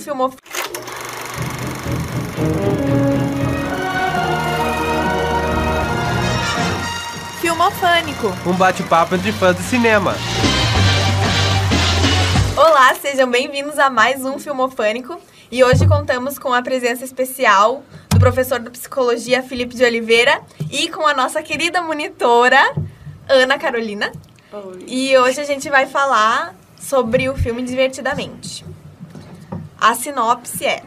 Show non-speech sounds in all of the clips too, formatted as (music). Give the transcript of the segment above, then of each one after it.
filmou. Filmofânico. Um bate-papo entre fãs de cinema. Olá, sejam bem-vindos a mais um Filmofânico. E hoje contamos com a presença especial do professor de psicologia Felipe de Oliveira e com a nossa querida monitora Ana Carolina. Oi. E hoje a gente vai falar sobre o filme Divertidamente. A sinopse é: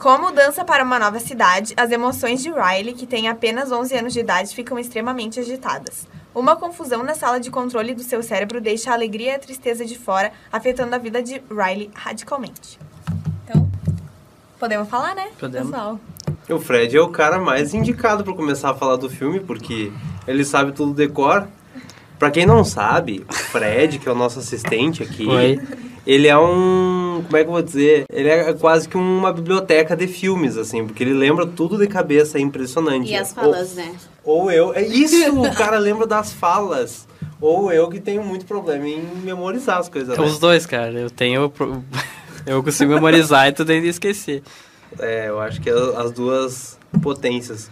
Com a mudança para uma nova cidade, as emoções de Riley, que tem apenas 11 anos de idade, ficam extremamente agitadas. Uma confusão na sala de controle do seu cérebro deixa a alegria e a tristeza de fora, afetando a vida de Riley radicalmente. Então, podemos falar, né? Podemos. Pessoal. O Fred é o cara mais indicado para começar a falar do filme, porque ele sabe tudo decor. Pra quem não sabe, o Fred, que é o nosso assistente aqui, Oi. ele é um. Como é que eu vou dizer? Ele é quase que uma biblioteca de filmes, assim, porque ele lembra tudo de cabeça, é impressionante. E as falas, né? Ou eu. É isso, o cara lembra das falas. Ou eu que tenho muito problema em memorizar as coisas. né? Os dois, cara. Eu tenho. (laughs) Eu consigo memorizar e tu tem de esquecer. É, eu acho que é as duas potências.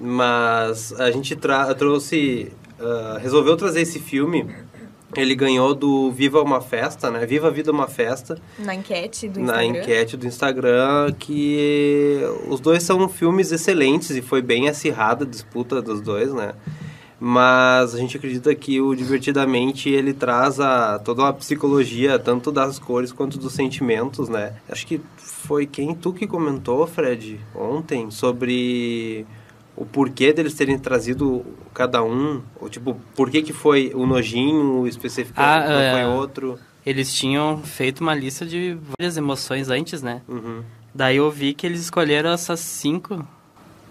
Mas a gente tra trouxe. ah, resolveu trazer esse filme. Ele ganhou do Viva uma Festa, né? Viva a Vida uma Festa, Na enquete do na Instagram. enquete do Instagram, que os dois são filmes excelentes e foi bem acirrada a disputa dos dois, né? Mas a gente acredita que o Divertidamente ele traz a, toda uma psicologia, tanto das cores quanto dos sentimentos, né? Acho que foi quem tu que comentou, Fred, ontem, sobre o porquê deles terem trazido cada um, ou tipo, por que que foi o nojinho especificamente, Ah, não é. foi outro. Eles tinham feito uma lista de várias emoções antes, né? Uhum. Daí eu vi que eles escolheram essas cinco.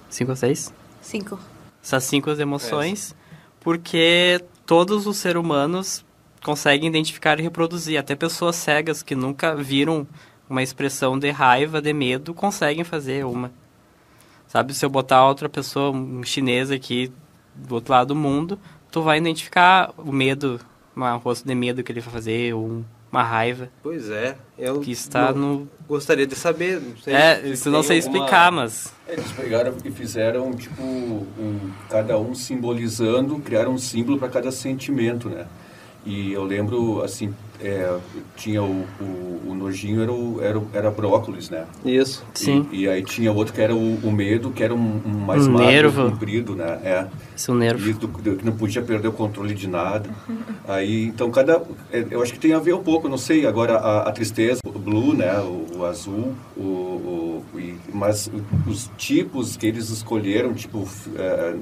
Cinco ou seis? Cinco. Essas cinco emoções, porque todos os seres humanos conseguem identificar e reproduzir. Até pessoas cegas que nunca viram uma expressão de raiva, de medo, conseguem fazer uma. Sabe, se eu botar outra pessoa, um chinês aqui do outro lado do mundo, tu vai identificar o medo, um rosto de medo que ele vai fazer, ou um- uma raiva Pois é, eu que está não- no... gostaria de saber. Não sei É, se isso não sei alguma- explicar, mas... Eles pegaram e fizeram, tipo, um, cada um simbolizando, criaram um símbolo para cada sentimento, né? E eu lembro, assim, é, tinha o, o, o nojinho, era, o, era, era brócolis, né? Isso. Sim, E, e aí tinha outro que era o, o medo, que era um, um mais Um magro, nervo. comprido, né? É. isso um nervo. E do, do- que não podia perder o controle de nada. Aí, então, cada... é, Eu acho que tem a ver um pouco, não sei, agora a, a tristeza, o blue, né? O, o azul, o... e- mas os tipos que eles escolheram, tipo, é,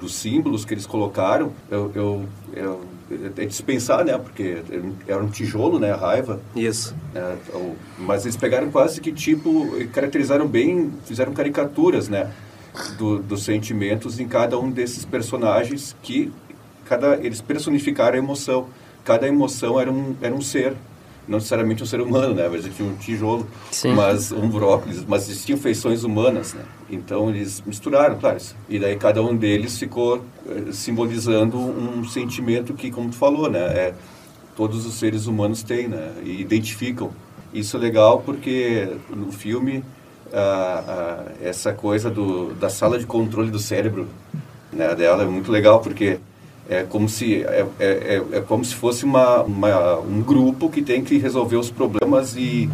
dos símbolos que eles colocaram, eu... eu, eu é de se pensar, né? Porque era um tijolo, né? A raiva. Isso. É, mas eles pegaram quase que tipo, caracterizaram bem, fizeram caricaturas, né? Do, dos sentimentos em cada um desses personagens que cada eles personificaram a emoção. Cada emoção era um, era um ser, não necessariamente um ser humano, né? Mas tinha um tijolo, Sim. mas um brócolis, mas eles tinham feições humanas, né? Então eles misturaram, claro. E daí cada um deles ficou eh, simbolizando um sentimento que, como tu falou, né? É, todos os seres humanos têm, né? E identificam. Isso é legal porque no filme ah, ah, essa coisa do, da sala de controle do cérebro né, dela é muito legal porque é como se é, é, é- é como se fosse uma, uma- um grupo que tem que resolver os problemas e,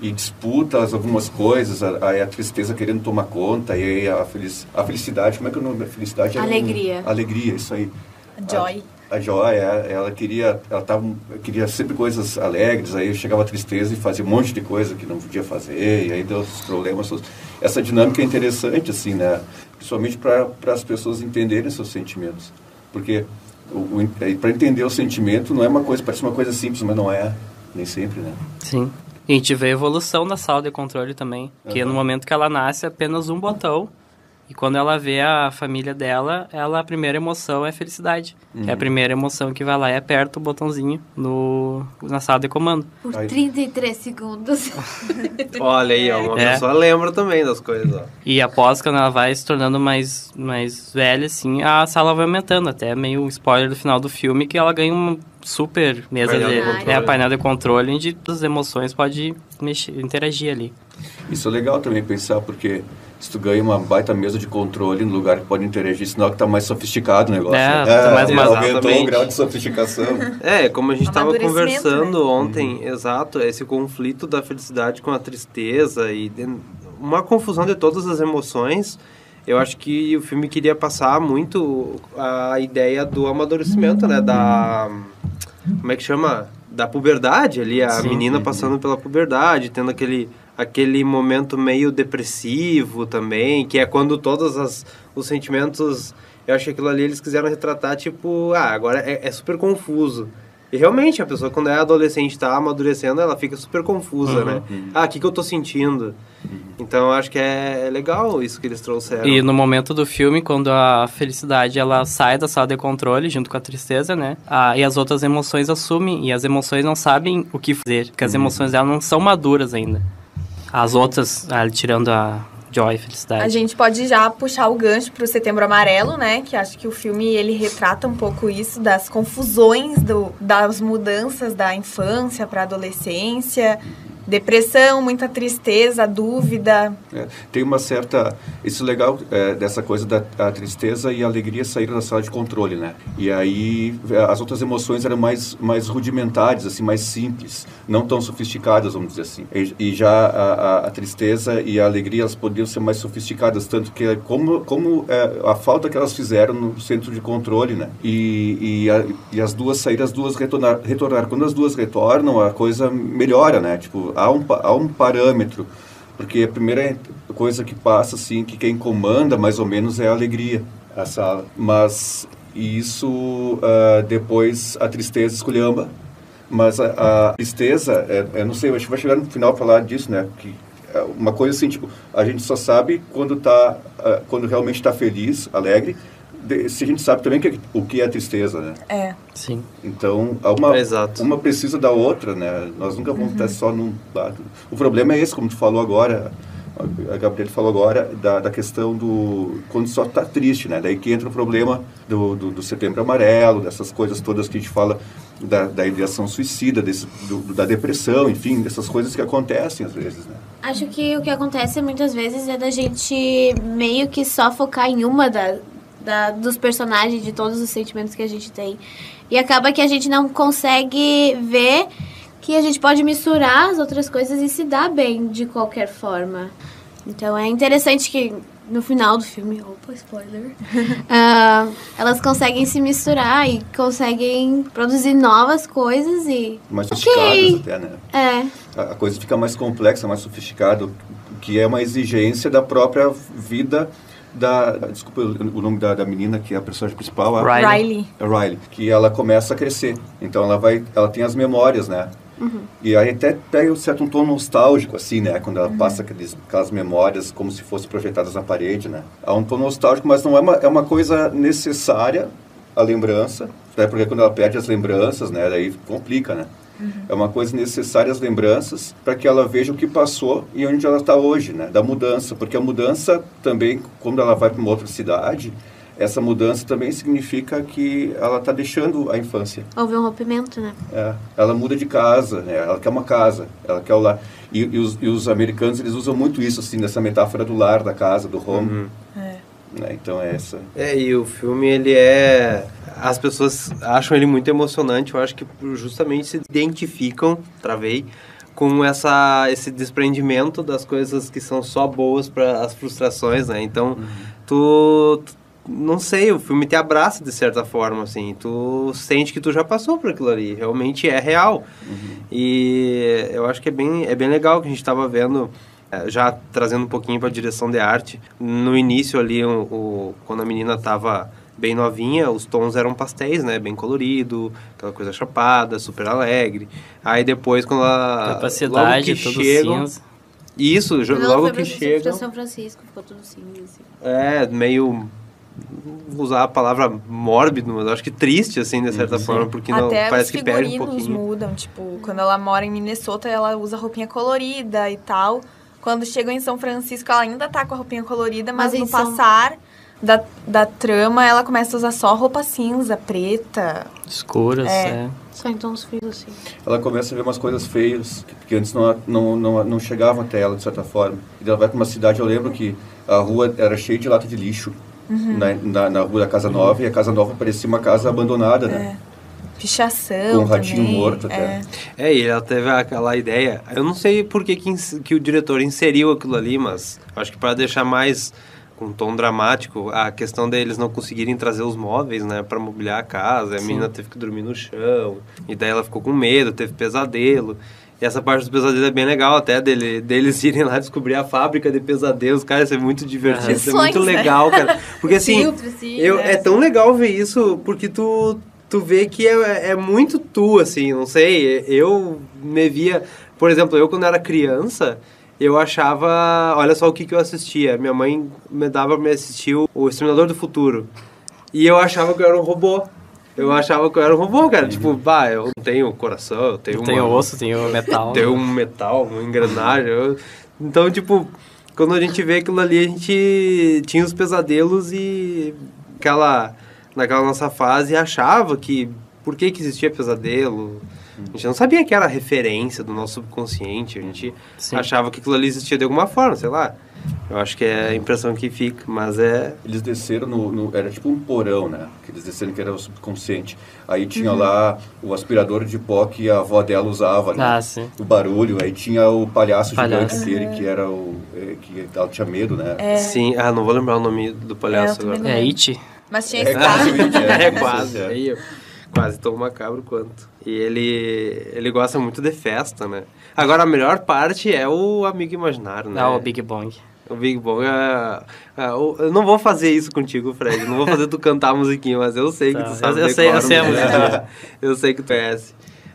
e disputas algumas coisas a, a, a tristeza querendo tomar conta e aí a, feliz, a felicidade como é que é o nome a felicidade era um- Alegria. alegria isso aí Joy. a Joy, é, ela queria, ela tava, queria sempre coisas alegres, aí chegava a tristeza e fazia um monte de coisa que não podia fazer, e aí deu os problemas. todos. Essa dinâmica é interessante, assim, né? Principalmente para as pessoas entenderem seus sentimentos. Porque para entender o sentimento não é uma coisa, parece uma coisa simples, mas não é, nem sempre, né? Sim. E a gente vê a evolução da sala de controle também. Que Aham. no momento que ela nasce, é apenas um botão. E quando ela vê a família dela, ela a primeira emoção é felicidade. É a primeira emoção que vai lá e aperta o botãozinho no, na sala de comando. Por Aí. 33 segundos. (laughs) Olha aí, ó, uma É. pessoa lembra também das coisas, ó. E após, quando ela vai se tornando mais, mais velha, assim, a sala vai aumentando. Até meio um spoiler do final do filme, que ela ganha uma super mesa Painel de de... controle. É, painel de controle, onde as emoções pode mexer, interagir ali. Isso é legal também pensar, porque se tu ganha uma baita mesa de controle no lugar que pode interagir, sinal que tá mais sofisticado o negócio. É, né? tá mais é, maduro. aumentou o grau de sofisticação. (laughs) É, como a gente estava Amadurecimento, conversando né? ontem, exato, esse conflito da felicidade com a tristeza e de- uma confusão de todas as emoções. Eu acho que o filme queria passar muito a ideia do amadurecimento, né? Da. Como é que chama? Da puberdade ali, a Sim. menina passando pela puberdade, tendo aquele, aquele momento meio depressivo também, que é quando todos as, os sentimentos. Eu acho que aquilo ali eles quiseram retratar, tipo, ah, agora é, é super confuso. E realmente, a pessoa quando é adolescente está amadurecendo, ela fica super confusa, Uhum. né? Ah, o que, que eu tô sentindo? Então eu acho que é, é legal isso que eles trouxeram. E no momento do filme, quando a felicidade ela sai da sala de controle junto com a tristeza, né? Ah, e as outras emoções assumem e as emoções não sabem o que fazer, porque as emoções dela não são maduras ainda. As outras, tirando a joy, felicidade. A gente pode já puxar o gancho pro Setembro Amarelo, né? Que acho que o filme ele retrata um pouco isso das confusões do, das mudanças da infância para adolescência, depressão, muita tristeza, dúvida. É, tem uma certa. Isso legal é, dessa coisa da tristeza e alegria saíram da sala de controle, né? E aí é, as outras emoções eram mais, mais rudimentares, assim, mais simples, não tão sofisticadas, vamos dizer assim. E, e já a, a- a tristeza e a alegria elas podiam ser mais sofisticadas, tanto que como, como é, a falta que elas fizeram no centro de controle, né? E, e, a- e as duas saíram, as duas retornar, retornaram. Quando as duas retornam, a coisa melhora, né? Tipo, há um, há um parâmetro. Porque a primeira coisa que passa, assim, que quem comanda mais ou menos é a alegria, a sala. Mas isso, ah, depois, a tristeza esculhamba. Mas a, a tristeza, é, eu não sei, acho que vai chegar no final falar disso, né? Que é uma coisa assim, tipo, a gente só sabe quando tá, ah, quando realmente está feliz, alegre, se a gente sabe também que, o que é tristeza, né? É. Sim. Então, há uma, Exato. uma precisa da outra, né? Nós nunca vamos estar só num lado. O problema é esse, como tu falou agora, a Gabriela falou agora, da, da questão do... quando só está triste, né? Daí que entra o problema do, do, do setembro amarelo, dessas coisas todas que a gente fala da, da ideação suicida, desse, do, do- da depressão, enfim, dessas coisas que acontecem às vezes, né? Acho que o que acontece muitas vezes é da gente meio que só focar em uma da, da- dos personagens, de todos os sentimentos que a gente tem. E acaba que a gente não consegue ver que a gente pode misturar as outras coisas e se dar bem de qualquer forma. Então é interessante que no final do filme, opa, spoiler, (laughs) ah, elas conseguem se misturar e conseguem produzir novas coisas e. Mais Ok. sofisticadas até, né? É, a a coisa fica mais complexa, mais sofisticada, que é uma exigência da própria vida da... Desculpa o nome da, da menina, que é a personagem principal. a- Riley. Riley. a Riley, que ela começa a crescer. Então ela vai, ela tem as memórias, né? E aí até pega um certo um tom nostálgico, assim, né? Quando ela passa aqueles, aquelas memórias como se fossem projetadas na parede, né? Há um tom nostálgico, mas não é uma, é uma coisa necessária, a lembrança. Até porque quando ela perde as lembranças, né? Daí complica, né? É uma coisa necessária as lembranças para que ela veja o que passou e onde ela está hoje, né? Da mudança, porque a mudança também, quando ela vai para uma outra cidade, essa mudança também significa que ela está deixando a infância. houve um rompimento, né? É, ela muda de casa, né? ela quer uma casa, ela quer o lar. E, e os, e os americanos eles usam muito isso assim nessa metáfora do lar, da casa, do home. É. Né? Então é essa. É, e o filme, ele é... As pessoas acham ele muito emocionante, eu acho que justamente se identificam, travei, com essa, esse desprendimento das coisas que são só boas para as frustrações, né? Então, tu, tu- Não sei, o filme te abraça de certa forma, assim. Tu sente que tu já passou por aquilo ali, realmente é real. E eu acho que é bem, é bem legal que a gente estava vendo já trazendo um pouquinho para a direção de arte, no início ali, o, o- quando a menina estava bem novinha, os tons eram pastéis, né? Bem colorido, aquela coisa chapada, super alegre. Aí depois, quando ela... logo Capacidade, que tudo chegam, cinza. Isso, ela logo foi que chega. São Francisco, ficou tudo cinza, assim. É, meio. Vou usar a palavra mórbido, mas acho que triste, assim, de certa forma, porque não, Até parece os que perde um figurinos pouquinho. mudam. Tipo, quando ela mora em Minnesota, ela usa roupinha colorida e tal. Quando chega em São Francisco, ela ainda tá com a roupinha colorida, mas, Mas no São- passar da, da trama, ela começa a usar só roupa cinza, preta. Escuras, É. é. Só em tons frios, assim. Ela começa a ver umas coisas feias que, que antes não, não, não, não chegavam até ela, de certa forma. E ela vai para uma cidade, eu lembro que a rua era cheia de lata de lixo Uhum. na, na, na rua da Casa Nova, e a Casa Nova parecia uma casa abandonada, né? Pichação. Com um ratinho também, morto é. até. É, e ela teve aquela ideia. Eu não sei por que, que, que o diretor inseriu aquilo ali, mas acho que para deixar mais com um tom dramático a questão deles não conseguirem trazer os móveis, né, para mobiliar a casa. A menina teve que dormir no chão, e daí ela ficou com medo, teve pesadelo. E essa parte do pesadelo é bem legal até, dele, deles (laughs) irem lá descobrir a fábrica de pesadelos. Cara, isso é muito divertido, isso é muito né? legal, cara. Porque assim, Filtro, assim, eu, né? é tão legal ver isso, porque tu, tu vê que é, é muito tu, assim, não sei. Eu me via. Por exemplo, eu quando era criança, eu achava. Olha só o que, que eu assistia. Minha mãe me dava pra me assistir o, o Exterminador do Futuro. E eu achava que eu era um robô. Eu achava que eu era um robô, cara. Tipo, bah, eu não tenho coração, eu tenho Tem uma- o osso, tem o metal. tem um metal, uma engrenagem. eu- Então, tipo, quando a gente vê aquilo ali, a gente tinha os pesadelos e aquela, naquela nossa fase achava que por que, que existia pesadelo. A gente não sabia que era referência do nosso subconsciente. A gente Sim. achava que aquilo ali existia de alguma forma, sei lá. Eu acho que é a impressão que fica, mas é. Eles desceram no, no- Era tipo um porão, né? Que eles desceram que era o subconsciente. Aí tinha lá o aspirador de pó que a avó dela usava, né? Ah, sim. O barulho. Aí tinha o palhaço, Palhaço. gigante dele, que era o... eh, que ela tinha medo, né? Sim, ah, não vou lembrar o nome do palhaço É, agora. não É It? Mas tinha É, escada. É, É, quase. é. Aí, eu- quase tão macabro quanto. E ele, ele gosta muito de festa, né? Agora, a melhor parte é o amigo imaginário, né? Não, o Big Bong. O Big Bong é, é, Eu não vou fazer isso contigo, Fred. Não vou fazer tu cantar a musiquinha, mas eu sei que Tá, tu sabe eu- eu sei- eu sei a música. (laughs) eu sei que tu conhece.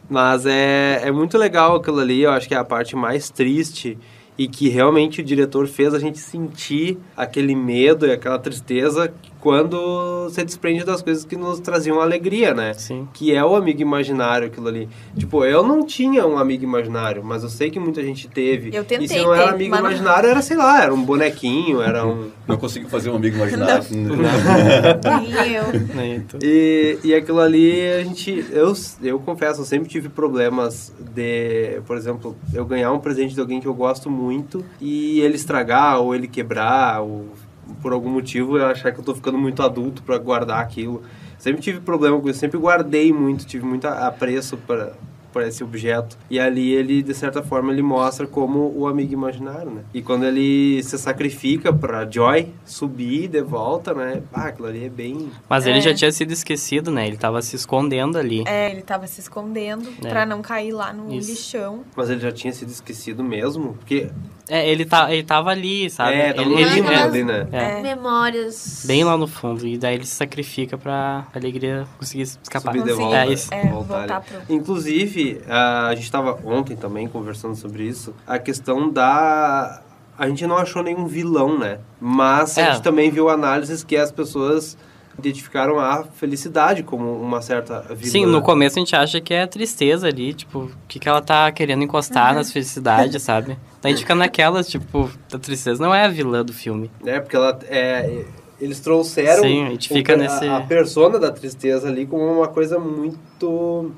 Mas é, é muito legal aquilo ali. Eu acho que é a parte mais triste e que realmente o diretor fez a gente sentir aquele medo e aquela tristeza quando se desprende das coisas que nos traziam alegria, né? Sim. Que é o amigo imaginário, aquilo ali. Tipo, eu não tinha um amigo imaginário, mas eu sei que muita gente teve. Eu tentei E se não era ter, amigo mas não- imaginário, era, sei lá, era um bonequinho, era um... (laughs) Não consigo fazer um amigo imaginário. Nem eu. (laughs) Nem tu. E, e aquilo ali, a gente... Eu, eu confesso, eu sempre tive problemas de, por exemplo, eu ganhar um presente de alguém que eu gosto muito e ele estragar ou ele quebrar ou por algum motivo eu achar que eu tô ficando muito adulto para guardar aquilo. Sempre tive problema com isso, sempre guardei muito, tive muito apreço para para esse objeto. E ali ele, de certa forma, ele mostra como o amigo imaginário, né? E quando ele se sacrifica para Joy subir de volta, né? Ah, aquilo ali é bem... Mas ele É. já tinha sido esquecido, né? Ele tava se escondendo ali. É, ele tava se escondendo É. pra não cair lá no Isso. lixão. Mas ele já tinha sido esquecido mesmo? Porque É, ele, tá, ele tava ali, sabe? É, tava ele, no ele- é, ali, né? é, Memórias. bem lá no fundo. E daí ele se sacrifica pra alegria conseguir escapar. subir de volta. É isso. É, voltar pro... Inclusive, a gente estava ontem também conversando sobre isso, a questão da... A gente não achou nenhum vilão, né? Mas a É. gente também viu análises que as pessoas identificaram a felicidade como uma certa vilã. Sim, no começo a gente acha que é tristeza ali, tipo, o que, que ela tá querendo encostar nas felicidades, sabe? Daí a gente fica naquelas, tipo, a tristeza não é a vilã do filme. né? Porque ela é, eles trouxeram Sim, a gente fica o- nesse- a, a persona da tristeza ali como uma coisa muito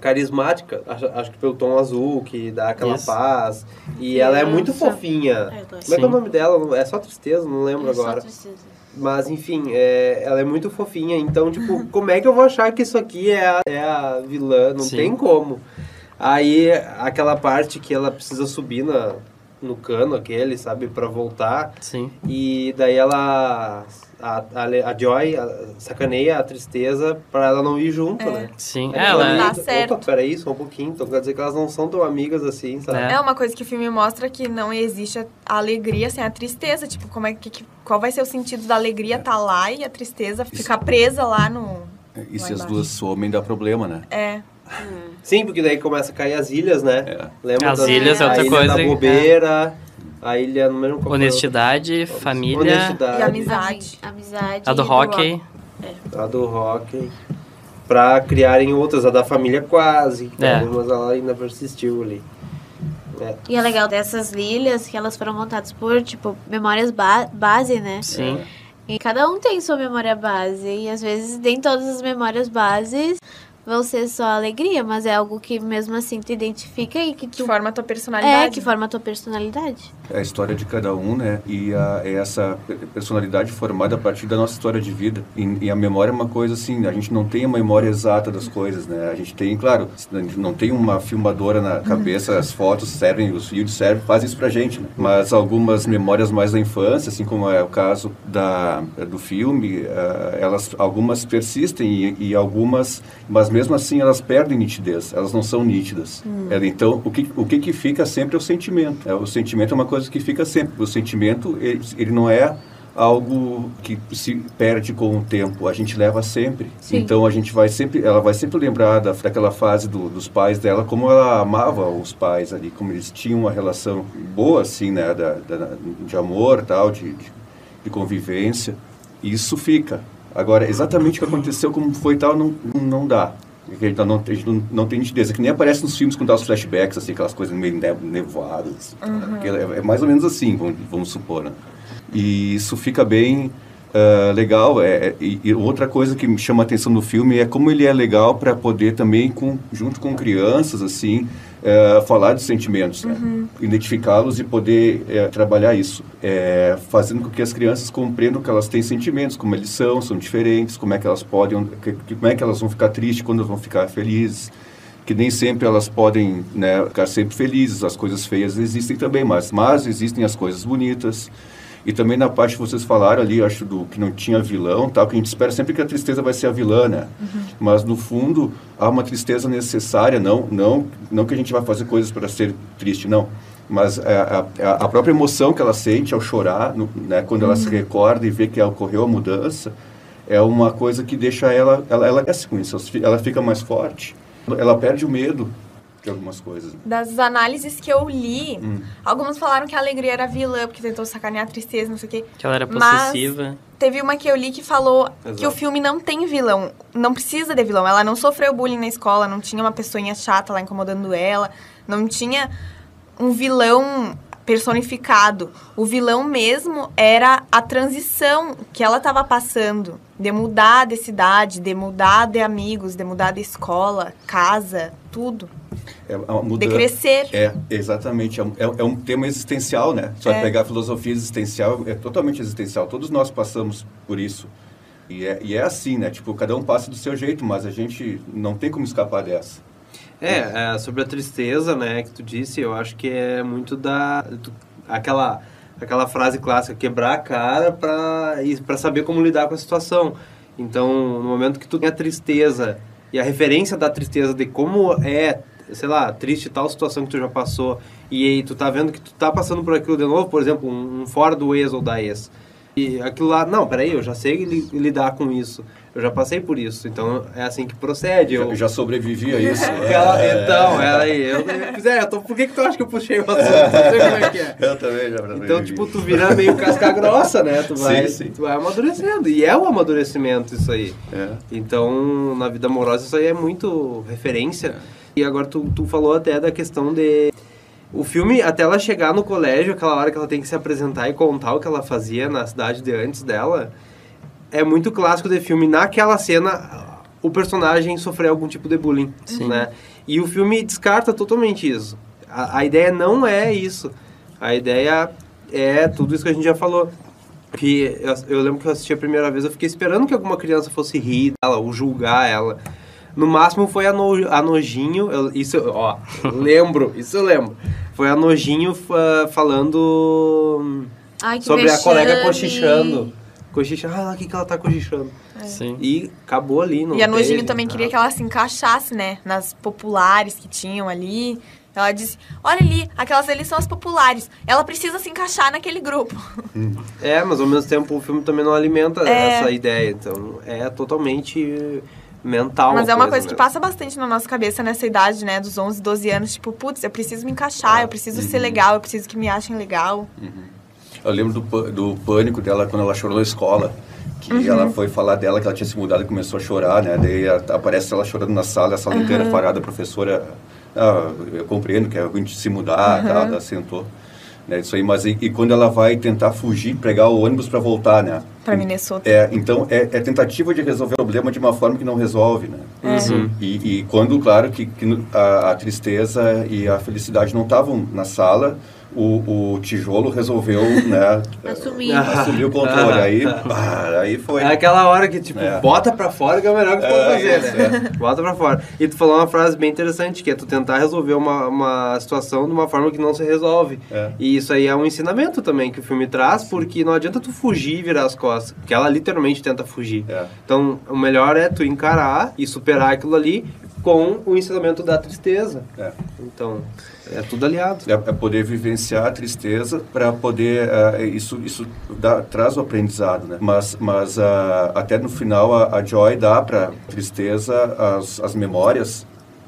carismática. Acho, acho que pelo tom azul, que dá aquela Isso. paz. E ela é muito Criança. fofinha. É, Como é que é o nome dela? É só tristeza, não lembro É só agora. tristeza. Mas enfim, é, ela é muito fofinha. Então, tipo, (laughs) como é que eu vou achar que isso aqui é a, é a vilã? Não Sim. tem como. Aí, aquela parte que ela precisa subir na, no cano aquele, sabe, pra voltar. Sim. E daí ela. A, a, a Joy a- sacaneia a tristeza pra ela não ir junto, É. né? Sim. É, ela ali- Tá Opa, certo. peraí, só um pouquinho. Então quer dizer que elas não são tão amigas assim, sabe? É. É uma coisa que o filme mostra que não existe a alegria sem a tristeza. Tipo, como é que, que- qual vai ser o sentido da alegria estar lá e a tristeza ficar presa lá no. E se as duas somem, dá problema, né? É. Sim, porque daí começa a cair as ilhas, né? É. Lembra As das- ilhas é a outra ilha coisa da bobeira. A ilha, não lembro qual foi o- Honestidade, família, Honestidade. E amizade. Ami- Amizade. a do hockey. A do hockey. Pra criarem outras, a da família quase. É. Mas ela ainda persistiu ali. É. E é legal dessas ilhas que elas foram montadas por, tipo, memórias ba base, né? Sim. E cada um tem sua memória base. E às vezes nem todas as memórias bases vão ser só alegria, mas é algo que mesmo assim te identifica e que Que tu. forma a tua personalidade. É, que forma a tua personalidade. É a história de cada um, né? E a, é essa pe- personalidade formada a partir da nossa história de vida. E, e a memória é uma coisa assim, a gente não tem a memória exata das coisas, né? A gente tem, claro, a gente não tem uma filmadora na cabeça, as fotos servem, os vídeos servem, faz isso pra gente, né? Mas algumas memórias mais da infância, assim como é o caso da, do filme, eh, elas, algumas persistem e, e algumas, mas mesmo assim elas perdem nitidez, elas não são nítidas. É, então, o que, o que que fica sempre é o sentimento. É, o sentimento é uma coisa que fica sempre. O sentimento, ele, ele não é algo que se perde com o tempo, a gente leva sempre. Sim. Então a gente vai sempre, ela vai sempre lembrar da, daquela fase do- dos pais dela, como ela amava os pais ali, como eles tinham uma relação boa assim, né, da, da- de amor, tal, de, de, de convivência. Isso fica. Agora, exatamente o que aconteceu, como foi tal, não, não dá. Porque A gente não, a gente não, não tem nitidez. É que nem aparece nos filmes quando dá os flashbacks, assim, aquelas coisas meio ne- nevoadas. Que É, é mais ou menos assim, vamos, vamos supor, né? E isso fica bem ah, legal. É, é- e, e outra coisa que me chama a atenção no filme é como ele é legal para poder também, com, junto com crianças, assim, eh, falar de sentimentos, né? identificá-los e poder eh, trabalhar isso, eh, fazendo com que as crianças compreendam que elas têm sentimentos, como eles são, são diferentes, como é que elas podem, que- que- como é que elas vão ficar tristes, quando elas vão ficar felizes que nem sempre elas podem né, ficar sempre felizes, as coisas feias existem também, mas, mas existem as coisas bonitas. E também na parte que vocês falaram ali, acho do que não tinha vilão, tal, que a gente espera sempre que a tristeza vai ser a vilã, né? Mas no fundo há uma tristeza necessária, não, não, não que a gente vai fazer coisas para ser triste, não. Mas a, a, a própria emoção que ela sente ao chorar, no- né, quando ela se recorda e vê que ocorreu a mudança, é uma coisa que deixa ela, ela, ela cresce com isso, ela fica mais forte, ela perde o medo de algumas coisas. Das análises que eu li, Hum. alguns falaram que a alegria era vilã, porque tentou sacanear a tristeza, não sei o quê. Que ela era Mas- possessiva. Teve uma que eu li que falou que Exato. o filme não tem vilão, não precisa de vilão. Ela não sofreu bullying na escola, não tinha uma pessoinha chata lá incomodando ela, não tinha um vilão personificado. O vilão mesmo era a transição que ela estava passando, de mudar de cidade, de mudar de amigos, de mudar de escola, casa, tudo, É uma de mudança. crescer. É, exatamente. É um, é- é um tema existencial, né? Só É. pegar a filosofia existencial, é totalmente existencial. Todos nós passamos por isso. E é, e é assim, né? Tipo, cada um passa do seu jeito, mas a gente não tem como escapar dessa. É, é, sobre a tristeza, né, que tu disse, eu acho que é muito da... do- aquela, aquela frase clássica, quebrar a cara pra, e- pra saber como lidar com a situação. Então, no momento que tu tem a tristeza e a referência da tristeza de como é, sei lá, triste tal situação que tu já passou, e aí tu tá vendo que tu tá passando por aquilo de novo, por exemplo, um, um fora do ex ou da ex. E aquilo lá, não, peraí, eu já sei li- lidar com isso. Eu já passei por isso, então é assim que procede. Eu, Eu já sobrevivi a isso. (laughs) Ela- É. Então, ela aí, eu, é, então por que, que tu acha que eu puxei o assunto? Não sei como é que é. (laughs) Eu também já sobrevivi. Então, tipo, tu vira meio casca grossa, né? Tu vai, Sim, sim. tu vai amadurecendo. E é um amadurecimento isso aí. É. Então, na vida amorosa, isso aí é muito referência. E agora tu, tu falou até da questão de. O filme, até ela chegar no colégio, aquela hora que ela tem que se apresentar e contar o que ela fazia na cidade de antes dela, é muito clássico de filme. Naquela cena, o personagem sofreu algum tipo de bullying, né? E o filme descarta totalmente isso. A, a ideia não é isso. A ideia é tudo isso que a gente já falou. Que eu, eu lembro que eu assisti a primeira vez, eu fiquei esperando que alguma criança fosse rir dela ou julgar ela. No máximo foi a, no, a Nojinho, eu- isso, ó, (laughs) lembro, isso eu lembro. Foi a Nojinho fa- falando Ai, sobre a colega vexame. cochichando. Cochichando, ah, o que, que ela tá cochichando? Sim. E acabou ali, não E a Nojinho teve também nada. queria que ela se encaixasse, né? Nas populares que tinham ali. Ela disse, olha ali, aquelas ali são as populares. Ela precisa se encaixar naquele grupo. (laughs) É, mas ao mesmo tempo o filme também não alimenta É. essa ideia. Então é totalmente mental. Mas é uma coisa mesmo. que passa bastante na nossa cabeça nessa idade, né? Dos 11, 12 anos. Tipo, putz, eu preciso me encaixar, eu preciso ser legal, eu preciso que me achem legal. Eu lembro do, do pânico dela quando ela chorou na escola. Que ela foi falar dela que ela tinha se mudado e começou a chorar, né? Daí a- aparece ela chorando na sala, a sala inteira parada, a professora. Ah, eu compreendo que é ruim de se mudar, tal, ela sentou. Né, isso aí, mas e, e quando ela vai tentar fugir, pegar o ônibus para voltar, né? Pra Minnesota. É, então, é, é tentativa de resolver o problema de uma forma que não resolve, né? Uhum. E, e quando, claro, que, que a, a tristeza e a felicidade não estavam na sala, o, o tijolo resolveu, né? (laughs) Assumir. (laughs) Assumir o controle. Aí, (laughs) ah, aí foi. É aquela hora que, tipo, É. bota pra fora que é o melhor que tu É, pode fazer, isso, né? Bota pra fora. E tu falou uma frase bem interessante, que é tu tentar resolver uma, uma situação de uma forma que não se resolve. É. E isso aí é um ensinamento também que o filme traz, porque não adianta tu fugir e virar as costas, porque ela literalmente tenta fugir. É. Então, o melhor é tu encarar e superar aquilo ali com o ensinamento da tristeza. É. Então, é tudo aliado. É, é poder vivenciar a tristeza para poder eh, isso isso dá, traz o aprendizado né mas mas ah, até no final a, a Joy dá para tristeza as, as memórias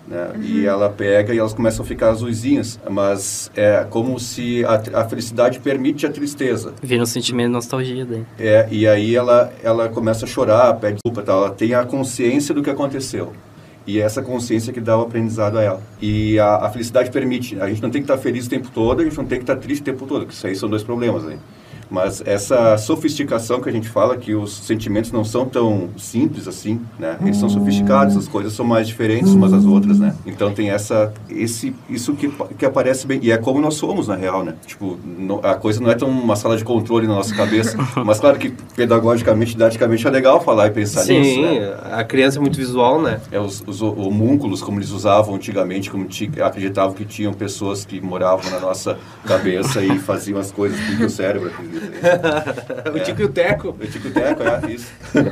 né? e ela pega e elas começam a ficar azulzinhas mas é como se a, a felicidade permite a tristeza Vira um sentimento de nostalgia daí. é, e aí ela, ela começa a chorar, pede desculpa, tal. ela tem a consciência do que aconteceu. E é essa consciência que dá o aprendizado a ela. E a, a felicidade permite. A gente não tem que estar feliz o tempo todo, a gente não tem que estar triste o tempo todo, que isso aí são dois problemas aí. Mas essa sofisticação que a gente fala, que os sentimentos não são tão simples assim, né? Eles são sofisticados, as coisas são mais diferentes umas das outras, né? Então tem essa, esse, isso que, que aparece bem. E é como nós somos, na real, né? Tipo, no- a coisa não é tão uma sala de controle na nossa cabeça. (laughs) mas claro que pedagogicamente, didaticamente é legal falar e pensar nisso, Sim, né? a criança é muito visual, né? É, os, os homúnculos, como eles usavam antigamente, como acreditavam que tinham pessoas que moravam na nossa cabeça e faziam as coisas que o cérebro (laughs) o Tico e o Teco. O tico-teco, é isso. (laughs)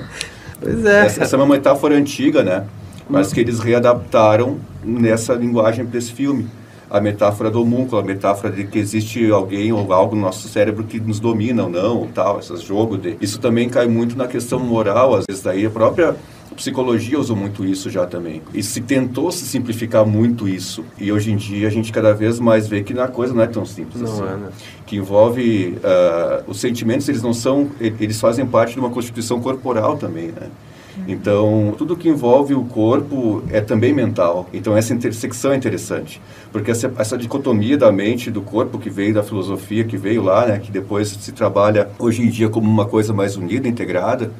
Pois é. Essa, essa é uma metáfora antiga, né? Mas que eles readaptaram nessa linguagem para esse filme. A metáfora do homúnculo, a metáfora de que existe alguém ou algo no nosso cérebro que nos domina ou não, ou tal, esses jogos de... Isso também cai muito na questão moral, às vezes daí a própria psicologia usou muito isso já também. E se tentou se simplificar muito isso. E hoje em dia a gente cada vez mais vê que a coisa não é tão simples Não assim. é, né? Que envolve... ah, os sentimentos, eles não são... Eles fazem parte de uma constituição corporal também, né? Então, tudo que envolve o corpo é também mental. Então, essa intersecção é interessante. Porque essa, essa dicotomia da mente e do corpo, que veio da filosofia, que veio lá, né, que depois se trabalha hoje em dia como uma coisa mais unida, integrada,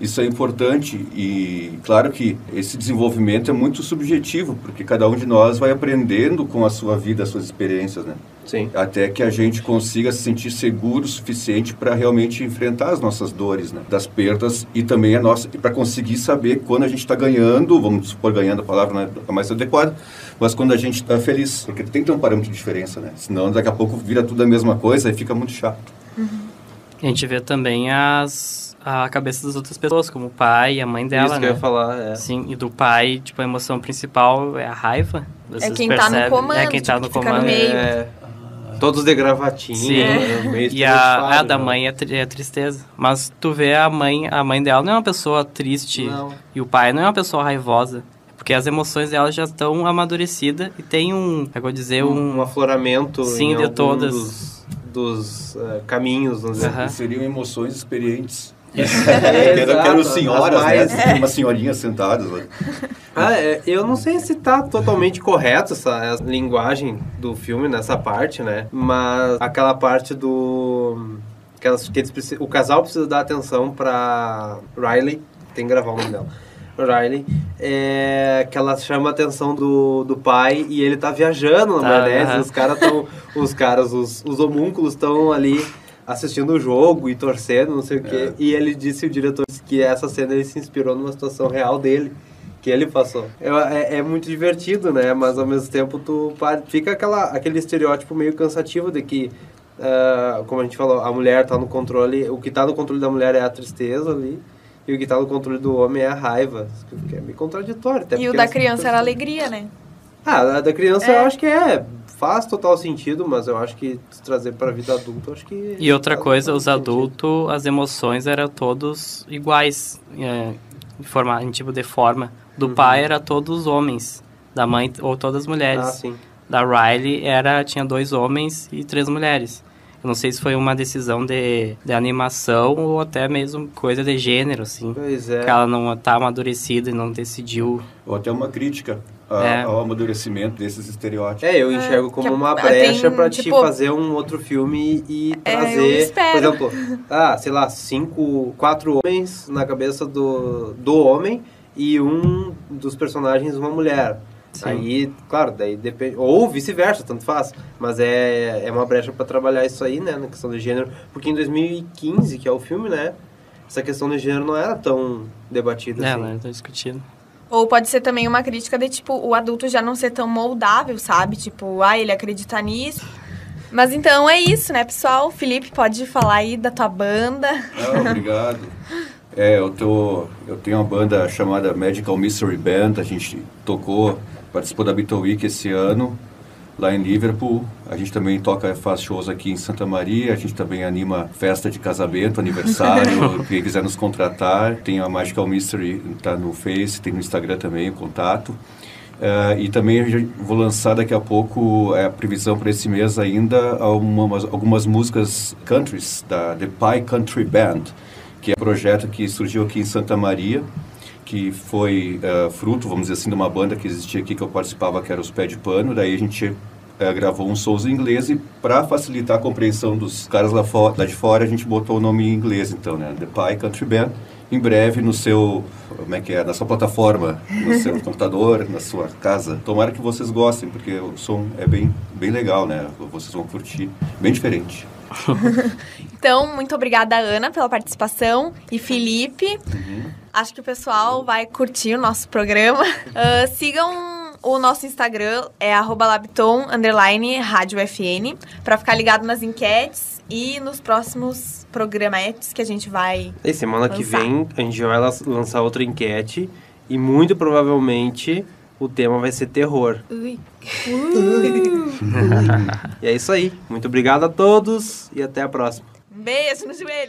isso é importante. E, claro que esse desenvolvimento é muito subjetivo, porque cada um de nós vai aprendendo com a sua vida, as suas experiências, né? Sim. até que a gente consiga se sentir seguro o suficiente para realmente enfrentar as nossas dores, né? das perdas e também a nossa para conseguir saber quando a gente está ganhando, vamos supor ganhando a palavra não é mais adequada, mas quando a gente está feliz, porque tem que ter um parâmetro de diferença, né? Senão daqui a pouco vira tudo a mesma coisa e fica muito chato. A gente vê também as a cabeça das outras pessoas, como o pai e a mãe dela, Isso que né? eu ia falar, é. Sim, e do pai, tipo, a emoção principal é a raiva. Vocês quem tá no percebem? comando, É quem tá tipo, no no comando. meio. É, todos de gravatinha, Sim. né, E a, a estereotipado, da né? mãe é, tri- é tristeza. Mas tu vê a mãe, a mãe dela não é uma pessoa triste Não. e o pai não é uma pessoa raivosa. Porque as emoções dela já estão amadurecidas e tem um, é que eu vou dizer, um... um afloramento Sim, em de algum todas. dos, dos eh, caminhos, vamos dizer. Aham. Seriam emoções experientes. É, quero, exato, quero as senhoras, mais- né? Umas senhorinhas sentadas. Né? Ah, é, eu não sei se tá totalmente correto essa, essa linguagem do filme nessa parte, né? Mas aquela parte do. Que elas, que eles o casal precisa dar atenção pra Riley. Tem que gravar o nome dela. Riley. É, que ela chama a atenção do, do pai e ele tá viajando na Tá, maionese. aham. Os caras estão. Os caras, os, os homúnculos estão ali assistindo o jogo e torcendo, não sei o quê. É. E ele disse, o diretor, disse que essa cena ele se inspirou numa situação real dele que ele passou. É, é muito divertido, né? Mas ao mesmo tempo tu fica aquela, aquele estereótipo meio cansativo de que, ah, como a gente falou, a mulher tá no controle, o que tá no controle da mulher é a tristeza ali. E o que tá no controle do homem é a raiva. Que é meio contraditório. Até E o da criança era alegria, né? Ah, a da criança É. eu acho que é. Faz total sentido, mas eu acho que se trazer pra vida adulta, eu acho que. E outra coisa, os adultos, as emoções eram todos iguais. É, em, forma, em tipo de forma. Do pai era todos homens, da mãe ou todas mulheres. Ah, sim. Da Riley era tinha dois homens e três mulheres. Eu não sei se foi uma decisão de, de animação ou até mesmo coisa de gênero, assim. Pois é. Que ela não tá amadurecida e não decidiu. Ou até uma crítica a- É. ao amadurecimento desses estereótipos. É, eu enxergo que como a- uma tem, brecha pra te tipo- fazer um outro filme e É, eu trazer, por exemplo, ah, sei lá, cinco, quatro homens na cabeça do, do homem e um dos personagens uma mulher. Sim. Aí, claro, daí depende. Ou vice-versa, tanto faz. Mas é, é uma brecha pra trabalhar isso aí, né, na questão de gênero. Porque em 2015, que é o filme, né, essa questão de gênero não era tão debatida É, assim. né? Tá discutindo. Ou pode ser também uma crítica de, tipo, o adulto já não ser tão moldável, sabe? Tipo, ah, ele acredita nisso. Mas então é isso, né, pessoal? Felipe, pode falar aí da tua banda. Ah, obrigado. É, eu, tô, eu tenho uma banda chamada Magical Mystery Band, a gente tocou, participou da Beatle Week esse ano, lá em Liverpool. A gente também toca, faz shows aqui em Santa Maria, a gente também anima festa de casamento, aniversário, (laughs) quem quiser nos contratar. Tem a Magical Mystery, tá no Face, tem no Instagram também o contato. Eh, e também vou lançar daqui a pouco é, a previsão para esse mês ainda algumas, algumas músicas countries da The Pie Country Band, que é um projeto que surgiu aqui em Santa Maria, que foi eh, fruto, vamos dizer assim, de uma banda que existia aqui que eu participava, que era os Pé de Pano. Daí a gente eh, gravou uns shows em inglês e para facilitar a compreensão dos caras lá, fo- lá de fora, a gente botou o nome em inglês, então, né? The Pie Country Band. Em breve no seu, como é que é, na sua plataforma, no seu (laughs) computador, na sua casa. Tomara que vocês gostem, porque o som é bem, bem legal, né? Vocês vão curtir. Bem diferente. (laughs) Então, muito obrigada, Ana, pela participação. E Felipe. Acho que o pessoal vai curtir o nosso programa. (laughs) Ah, sigam o nosso Instagram, é arroba labton, underline, rádio FN, para ficar ligado nas enquetes e nos próximos programetes que a gente vai... E semana que Lançar. vem a gente vai lançar outra enquete e muito provavelmente o tema vai ser terror. Ui. (laughs) E é isso aí. Muito obrigado a todos e até a próxima. Um beijo no joelho.